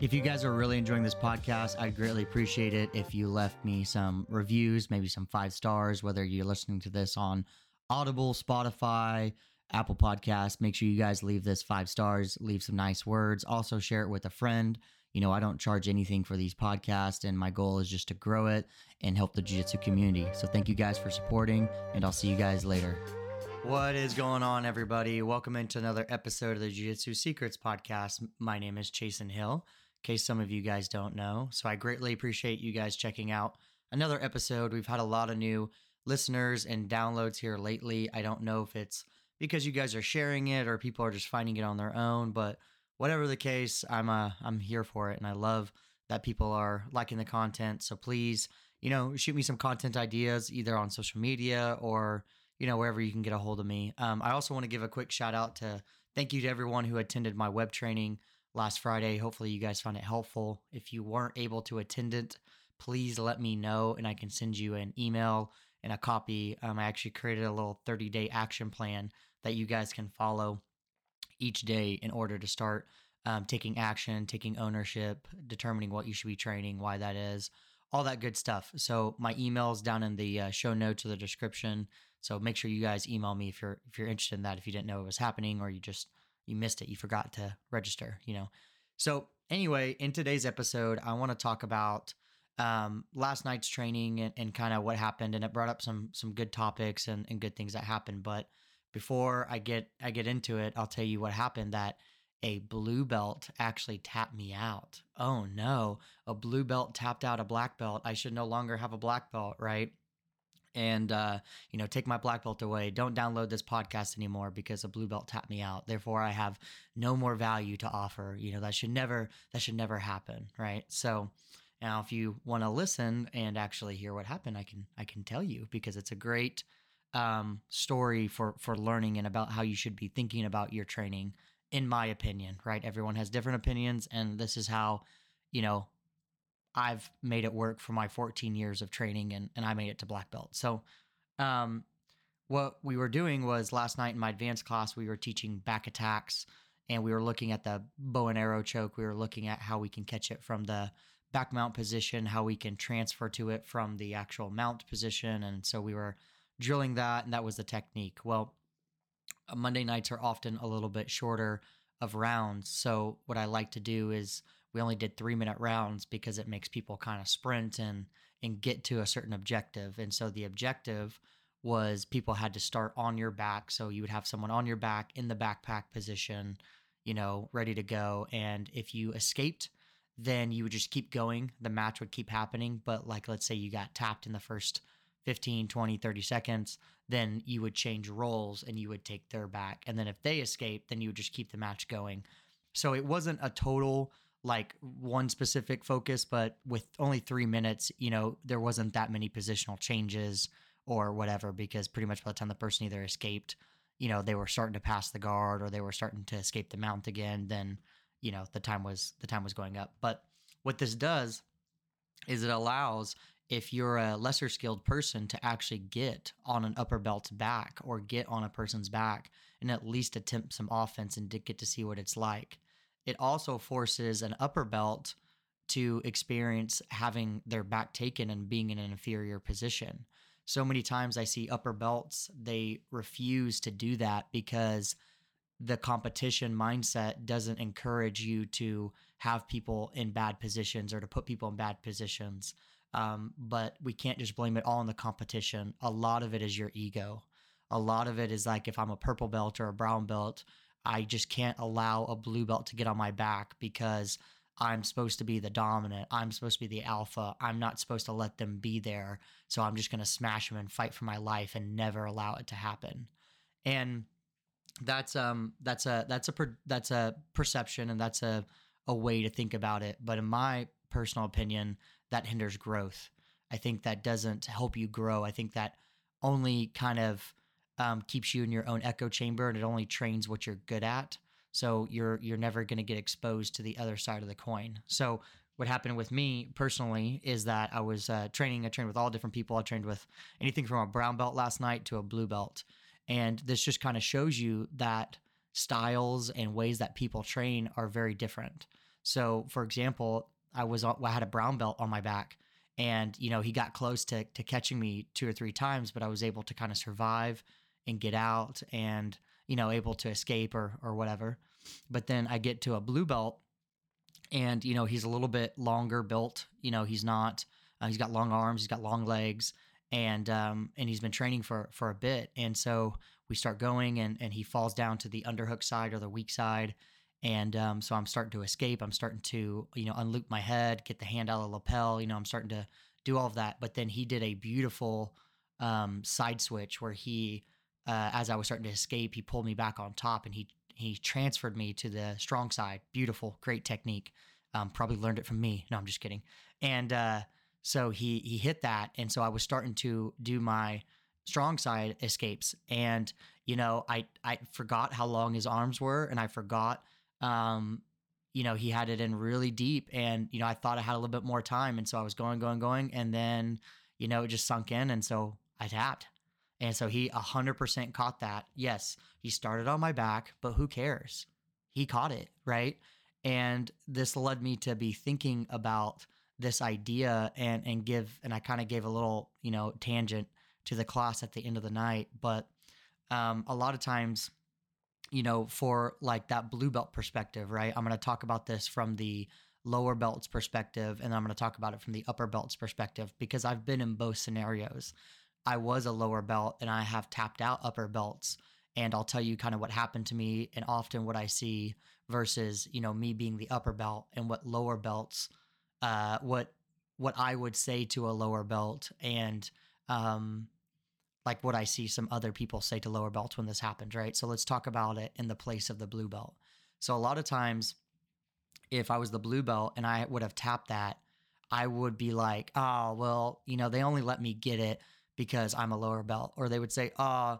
If you guys are really enjoying this podcast, I'd greatly appreciate it if you left me some reviews, maybe some five stars, whether you're listening to this on Audible, Spotify, Apple Podcasts. Make sure you guys leave this five stars, leave some nice words. Also, share it with a friend. You know, I don't charge anything for these podcasts, and my goal is just to grow it and help the Jiu Jitsu community. So, thank you guys for supporting, and I'll see you guys later. What is going on, everybody? Welcome into another episode of the Jiu Jitsu Secrets podcast. My name is Chasen Hill, case some of you guys don't know. So, I greatly appreciate you guys checking out another episode. We've had a lot of new listeners and downloads here lately. I don't know if it's because you guys are sharing it or people are just finding it on their own, but whatever the case, I'm uh, I'm here for it, and I love that people are liking the content. So please, you know, shoot me some content ideas either on social media or you know wherever you can get a hold of me. Um, I also want to give a quick shout out to thank you to everyone who attended my web training last Friday. Hopefully, you guys found it helpful. If you weren't able to attend it, please let me know, and I can send you an email and a copy. Um, I actually created a little 30 day action plan that you guys can follow each day in order to start um, taking action, taking ownership, determining what you should be training, why that is, all that good stuff. So my email is down in the uh, show notes or the description. So make sure you guys email me if you're if you're interested in that. If you didn't know it was happening or you just you missed it, you forgot to register. You know. So anyway, in today's episode, I want to talk about um, last night's training and, and kind of what happened, and it brought up some some good topics and, and good things that happened. But before I get I get into it, I'll tell you what happened that a blue belt actually tapped me out. Oh no, a blue belt tapped out a black belt. I should no longer have a black belt, right? And uh, you know, take my black belt away. Don't download this podcast anymore because a blue belt tapped me out. Therefore, I have no more value to offer. You know, that should never that should never happen, right? So now, if you want to listen and actually hear what happened, I can I can tell you because it's a great um, story for for learning and about how you should be thinking about your training in my opinion right everyone has different opinions and this is how you know i've made it work for my 14 years of training and, and i made it to black belt so um, what we were doing was last night in my advanced class we were teaching back attacks and we were looking at the bow and arrow choke we were looking at how we can catch it from the back mount position how we can transfer to it from the actual mount position and so we were drilling that, and that was the technique. Well, Monday nights are often a little bit shorter of rounds. So what I like to do is we only did three minute rounds because it makes people kind of sprint and and get to a certain objective. And so the objective was people had to start on your back. So you would have someone on your back in the backpack position, you know, ready to go. And if you escaped, then you would just keep going. The match would keep happening. But like let's say you got tapped in the first 15, 20, 30 seconds, then you would change roles and you would take their back. And then if they escape, then you would just keep the match going. So it wasn't a total like one specific focus, but with only three minutes, you know, there wasn't that many positional changes or whatever, because pretty much by the time the person either escaped, you know, they were starting to pass the guard or they were starting to escape the mount again, then, you know, the time was the time was going up. But what this does is it allows if you're a lesser skilled person to actually get on an upper belt's back or get on a person's back and at least attempt some offense and get to see what it's like. It also forces an upper belt to experience having their back taken and being in an inferior position. So many times I see upper belts, they refuse to do that because the competition mindset doesn't encourage you to have people in bad positions or to put people in bad positions. Um, but we can't just blame it all on the competition. A lot of it is your ego. A lot of it is like if I'm a purple belt or a brown belt, I just can't allow a blue belt to get on my back because I'm supposed to be the dominant. I'm supposed to be the alpha. I'm not supposed to let them be there. So I'm just going to smash them and fight for my life and never allow it to happen. And that's um that's a that's a per, that's a perception and that's a a way to think about it. But in my personal opinion, that hinders growth. I think that doesn't help you grow. I think that only kind of um, keeps you in your own echo chamber and it only trains what you're good at. So you're you're never going to get exposed to the other side of the coin. So what happened with me personally is that I was uh, training. I trained with all different people. I trained with anything from a brown belt last night to a blue belt, and this just kind of shows you that styles and ways that people train are very different. So, for example, I was I had a brown belt on my back, and you know he got close to to catching me two or three times, but I was able to kind of survive and get out, and you know able to escape or or whatever. But then I get to a blue belt, and you know he's a little bit longer built. You know he's not. Uh, he's got long arms. He's got long legs, and um, and he's been training for for a bit. And so we start going, and and he falls down to the underhook side or the weak side, and um, so I'm starting to escape. I'm starting to you know unloop my head, get the hand out of the lapel. You know I'm starting to do all of that. But then he did a beautiful um, side switch where he, uh, as I was starting to escape, he pulled me back on top, and he he transferred me to the strong side. Beautiful, great technique. Um, probably learned it from me. No, I'm just kidding. And uh, so he he hit that, and so I was starting to do my strong side escapes, and you know I I forgot how long his arms were, and I forgot, um, you know he had it in really deep, and you know I thought I had a little bit more time, and so I was going going going, and then you know it just sunk in, and so I tapped. And so he 100% caught that. Yes, he started on my back, but who cares? He caught it, right? And this led me to be thinking about this idea and and give and I kind of gave a little, you know, tangent to the class at the end of the night, but um a lot of times you know, for like that blue belt perspective, right? I'm going to talk about this from the lower belts perspective and I'm going to talk about it from the upper belts perspective because I've been in both scenarios. I was a lower belt and I have tapped out upper belts. And I'll tell you kind of what happened to me and often what I see versus, you know, me being the upper belt and what lower belts, uh, what what I would say to a lower belt and um like what I see some other people say to lower belts when this happens, right? So let's talk about it in the place of the blue belt. So a lot of times if I was the blue belt and I would have tapped that, I would be like, oh, well, you know, they only let me get it because I'm a lower belt, or they would say, "Uh,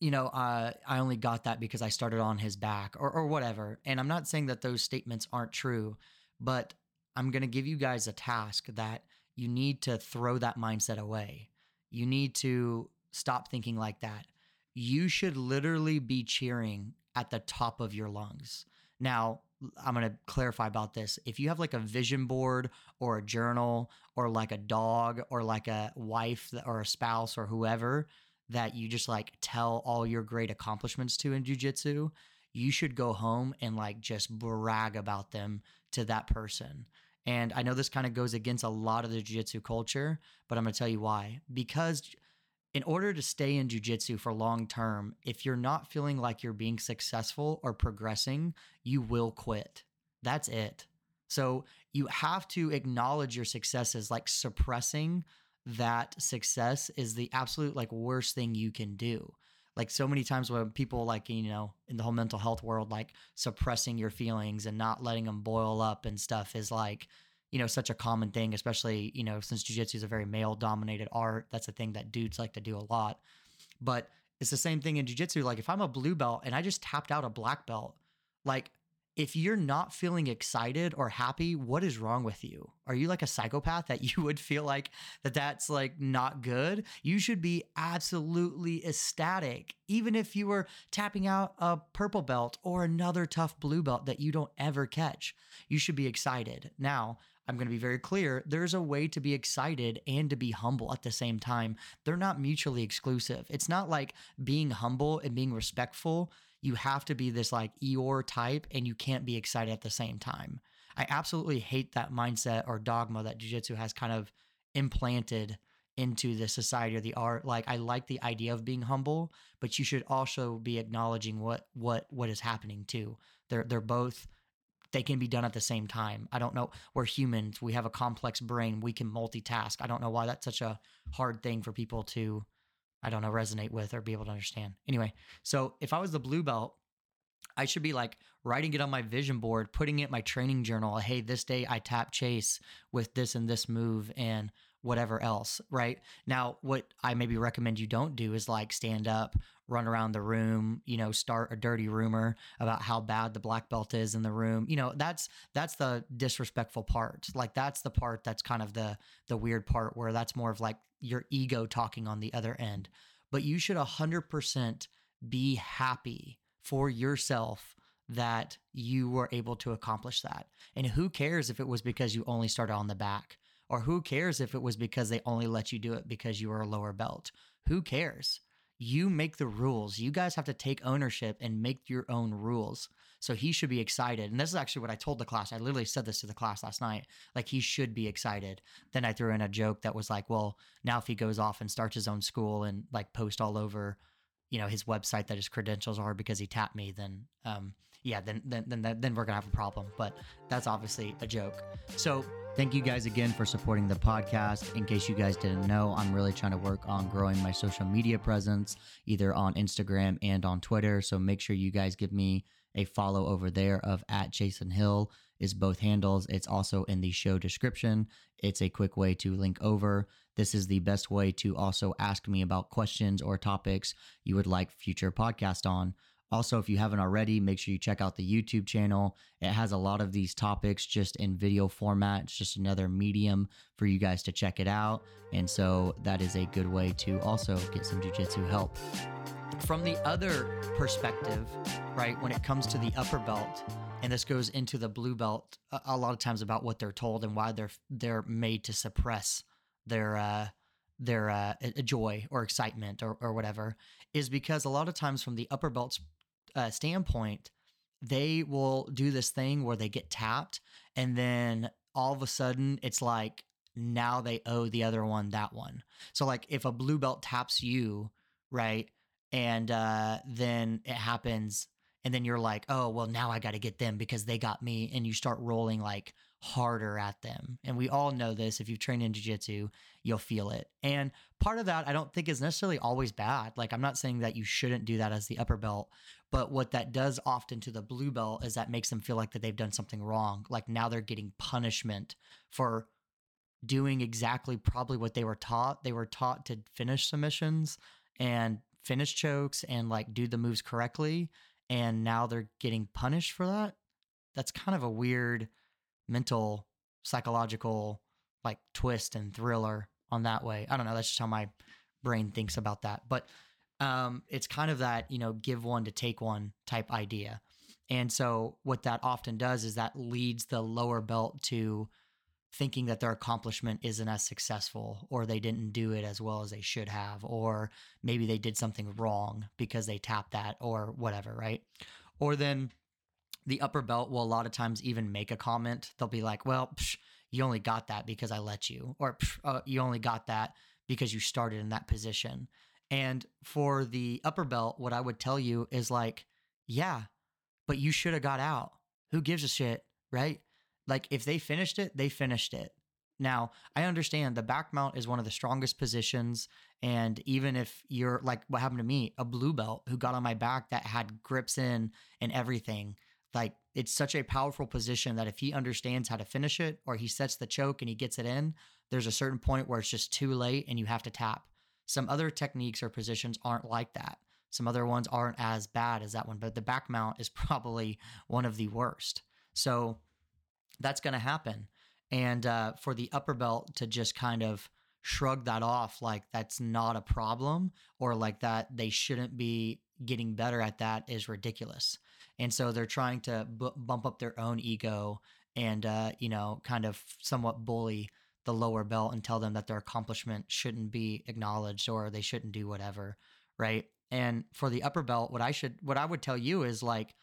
you know, uh, I only got that because I started on his back," or or whatever. And I'm not saying that those statements aren't true, but I'm going to give you guys a task that you need to throw that mindset away. You need to stop thinking like that. You should literally be cheering at the top of your lungs. Now, I'm going to clarify about this. If you have like a vision board or a journal or like a dog or like a wife or a spouse or whoever that you just like tell all your great accomplishments to in jujitsu, you should go home and like just brag about them to that person. And I know this kind of goes against a lot of the jiu-jitsu culture, but I'm going to tell you why. Because in order to stay in jujitsu for long term, if you're not feeling like you're being successful or progressing, you will quit. That's it. So you have to acknowledge your successes, like suppressing that success is the absolute like worst thing you can do. Like so many times when people like, you know, in the whole mental health world, like suppressing your feelings and not letting them boil up and stuff is like, you know, such a common thing, especially, you know, since jujitsu is a very male dominated art. That's a thing that dudes like to do a lot. But it's the same thing in jujitsu. Like if I'm a blue belt and I just tapped out a black belt, like if you're not feeling excited or happy, what is wrong with you? Are you like a psychopath that you would feel like that that's like not good? You should be absolutely ecstatic, even if you were tapping out a purple belt or another tough blue belt that you don't ever catch. You should be excited. Now, I'm going to be very clear. There's a way to be excited and to be humble at the same time. They're not mutually exclusive. It's not like being humble and being respectful. You have to be this like Eeyore type and you can't be excited at the same time. I absolutely hate that mindset or dogma that jujitsu has kind of implanted into the society or the art. Like I like the idea of being humble, but you should also be acknowledging what what what is happening too. They're they're both they can be done at the same time. I don't know. We're humans. We have a complex brain. We can multitask. I don't know why that's such a hard thing for people to, I don't know, resonate with or be able to understand. Anyway, so if I was the blue belt, I should be like writing it on my vision board, putting it in my training journal. Hey, this day I tap chase with this and this move and whatever else, right? Now, what I maybe recommend you don't do is like stand up, run around the room, you know, start a dirty rumor about how bad the black belt is in the room. You know, that's that's the disrespectful part. Like that's the part that's kind of the the weird part where that's more of like your ego talking on the other end. But you should 100% be happy for yourself that you were able to accomplish that. And who cares if it was because you only started on the back? Or who cares if it was because they only let you do it because you were a lower belt? Who cares? You make the rules. You guys have to take ownership and make your own rules. So he should be excited. And this is actually what I told the class. I literally said this to the class last night. Like he should be excited. Then I threw in a joke that was like, well, now if he goes off and starts his own school and like post all over, you know, his website that his credentials are because he tapped me, then um, yeah, then then then then we're gonna have a problem. But that's obviously a joke. So thank you guys again for supporting the podcast. In case you guys didn't know, I'm really trying to work on growing my social media presence, either on Instagram and on Twitter. So make sure you guys give me a follow over there of at Chasen Hill is both handles. It's also in the show description. It's a quick way to link over. This is the best way to also ask me about questions or topics you would like future podcast on. Also, if you haven't already, make sure you check out the YouTube channel. It has a lot of these topics just in video format. It's just another medium for you guys to check it out. And so that is a good way to also get some jujitsu help. From the other perspective, right, when it comes to the upper belt, and this goes into the blue belt a, lot of times about what they're told and why they're they're made to suppress their uh, their uh, joy or excitement or, or whatever is because a lot of times from the upper belt's uh, standpoint, they will do this thing where they get tapped, and then all of a sudden it's like now they owe the other one that one. So like if a blue belt taps you, right, and uh, then it happens, and then you're like, oh well, now I got to get them because they got me, and you start rolling like harder at them. And we all know this. If you've trained in jiu-jitsu, you'll feel it. And part of that I don't think is necessarily always bad. Like I'm not saying that you shouldn't do that as the upper belt, but what that does often to the blue belt is that makes them feel like that they've done something wrong. Like now they're getting punishment for doing exactly probably what they were taught. They were taught to finish submissions and finish chokes and like do the moves correctly and now they're getting punished for that. That's kind of a weird mental psychological like twist and thriller on that way. I don't know. That's just how my brain thinks about that. But um, it's kind of that, you know, give one to take one type idea. And so what that often does is that leads the lower belt to thinking that their accomplishment isn't as successful or they didn't do it as well as they should have or maybe they did something wrong because they tapped that or whatever, right? Or then the upper belt will a lot of times even make a comment. They'll be like, well, psh, you only got that because I let you, or uh, you only got that because you started in that position. And for the upper belt, what I would tell you is like, yeah, but you should have got out. Who gives a shit, right? Like if they finished it, they finished it. Now, I understand the back mount is one of the strongest positions. And even if you're like what happened to me, a blue belt who got on my back that had grips in and everything, like it's such a powerful position that if he understands how to finish it or he sets the choke and he gets it in, there's a certain point where it's just too late and you have to tap. Some other techniques or positions aren't like that. Some other ones aren't as bad as that one, but the back mount is probably one of the worst. So that's going to happen. And uh, for the upper belt to just kind of shrug that off like that's not a problem or like that they shouldn't be getting better at that is ridiculous. And so they're trying to b- bump up their own ego and, uh, you know, kind of somewhat bully the lower belt and tell them that their accomplishment shouldn't be acknowledged or they shouldn't do whatever. Right. And for the upper belt, what I should, what I would tell you is like,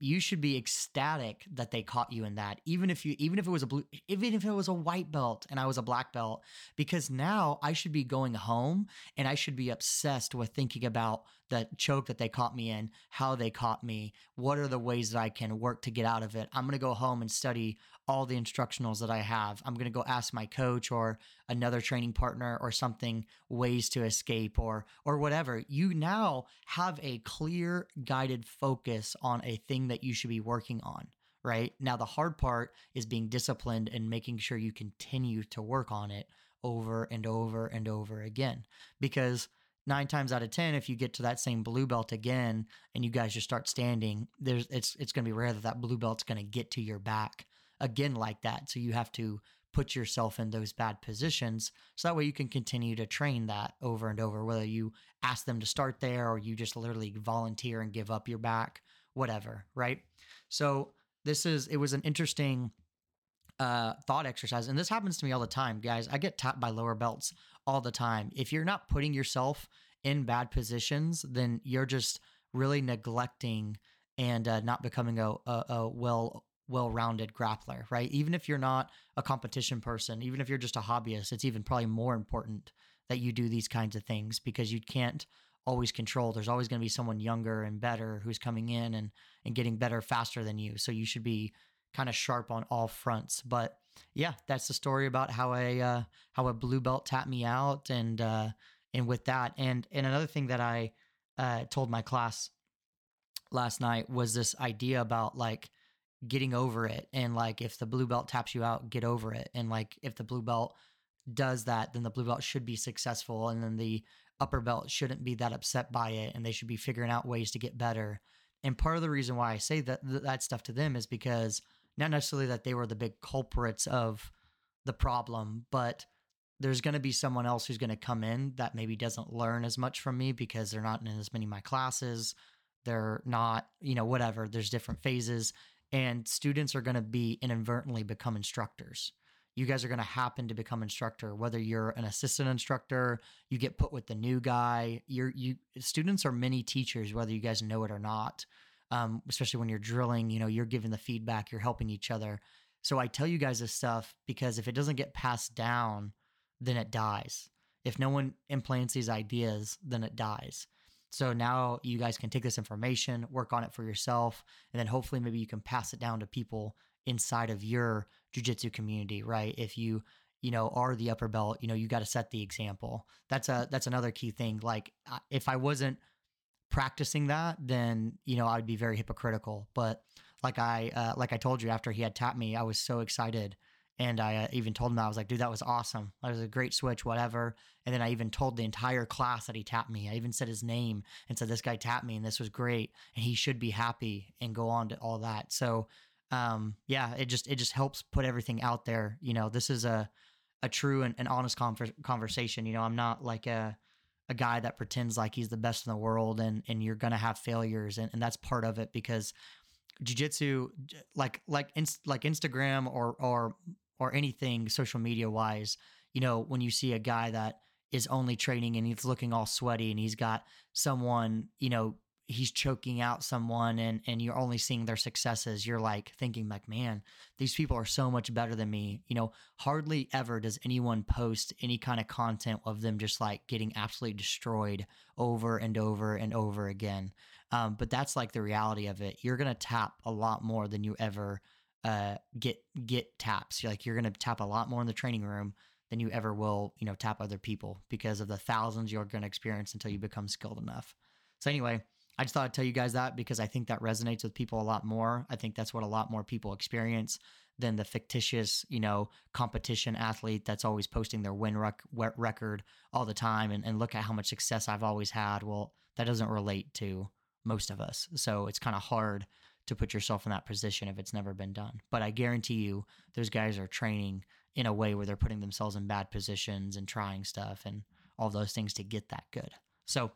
you should be ecstatic that they caught you in that even if you even if it was a blue even if it was a white belt and I was a black belt because now I should be going home and I should be obsessed with thinking about the choke that they caught me in how they caught me what are the ways that I can work to get out of it. I'm going to go home and study all the instructionals that I have. I'm going to go ask my coach or another training partner or something ways to escape or or whatever. You now have a clear guided focus on a thing that you should be working on right? Now the hard part is being disciplined and making sure you continue to work on it over and over and over again because nine times out of ten if you get to that same blue belt again and you guys just start standing there's it's it's going to be rare that that blue belt's going to get to your back again like that so you have to put yourself in those bad positions so that way you can continue to train that over and over whether you ask them to start there or you just literally volunteer and give up your back whatever, right? So this is it was an interesting uh, thought exercise, and this happens to me all the time, guys. I get tapped by lower belts all the time. If you're not putting yourself in bad positions, then you're just really neglecting and uh, not becoming a, a, a well well-rounded grappler, right? Even if you're not a competition person, even if you're just a hobbyist, it's even probably more important that you do these kinds of things because you can't always control. There's always going to be someone younger and better who's coming in and and getting better faster than you. So you should be kind of sharp on all fronts. But yeah, that's the story about how a uh, how a blue belt tapped me out and uh, and with that and and another thing that I uh, told my class last night was this idea about like getting over it and like if the blue belt taps you out, get over it and like if the blue belt does that, then the blue belt should be successful and then the upper belt shouldn't be that upset by it and they should be figuring out ways to get better. And part of the reason why I say that that stuff to them is because not necessarily that they were the big culprits of the problem, but there's going to be someone else who's going to come in that maybe doesn't learn as much from me because they're not in as many of my classes. They're not, you know, whatever. There's different phases, and students are going to be inadvertently become instructors you guys are going to happen to become instructor whether you're an assistant instructor you get put with the new guy you're you students are mini teachers whether you guys know it or not um, especially when you're drilling you know you're giving the feedback you're helping each other so i tell you guys this stuff because if it doesn't get passed down then it dies if no one implants these ideas then it dies so now you guys can take this information work on it for yourself and then hopefully maybe you can pass it down to people inside of your jujitsu community, right? If you you know are the upper belt, you know you got to set the example. That's a that's another key thing. Like if I wasn't practicing that, then you know I'd be very hypocritical. But like I uh, like I told you after he had tapped me, I was so excited. And I uh, even told him I was like, dude, that was awesome. That was a great switch, whatever. And then I even told the entire class that he tapped me. I even said his name and said, this guy tapped me and this was great. And he should be happy and go on to all that. So um, yeah, it just it just helps put everything out there. You know, this is a a true and, and honest conver- conversation. You know, I'm not like a a guy that pretends like he's the best in the world and and you're gonna have failures and, and that's part of it because jiu-jitsu like like inst- like Instagram or or or anything social media wise, you know, when you see a guy that is only training and he's looking all sweaty and he's got someone, you know, he's choking out someone and and you're only seeing their successes you're like thinking like man these people are so much better than me. You know hardly ever does anyone post any kind of content of them just like getting absolutely destroyed over and over and over again. Um, but that's like the reality of it. You're gonna tap a lot more than you ever uh, get get taps. You're like you're gonna tap a lot more in the training room than you ever will you know tap other people because of the thousands you're gonna experience until you become skilled enough. So anyway I just thought I'd tell you guys that because I think that resonates with people a lot more. I think that's what a lot more people experience than the fictitious, you know, competition athlete that's always posting their win rec- record all the time and, and look at how much success I've always had. Well, that doesn't relate to most of us. So it's kind of hard to put yourself in that position if it's never been done. But I guarantee you, those guys are training in a way where they're putting themselves in bad positions and trying stuff and all those things to get that good. So,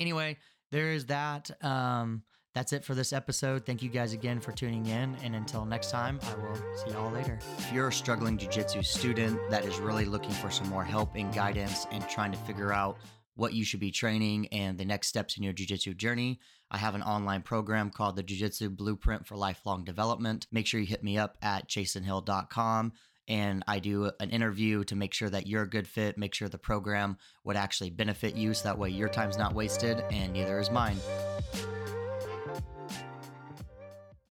anyway, there is that. Um, that's it for this episode. Thank you guys again for tuning in. And until next time, I will see y'all later. If you're a struggling jiu-jitsu student that is really looking for some more help and guidance and trying to figure out what you should be training and the next steps in your jiu-jitsu journey, I have an online program called the Jiu-Jitsu Blueprint for Lifelong Development. Make sure you hit me up at chasenhill.com and I do an interview to make sure that you're a good fit, make sure the program would actually benefit you so that way your time's not wasted and neither is mine.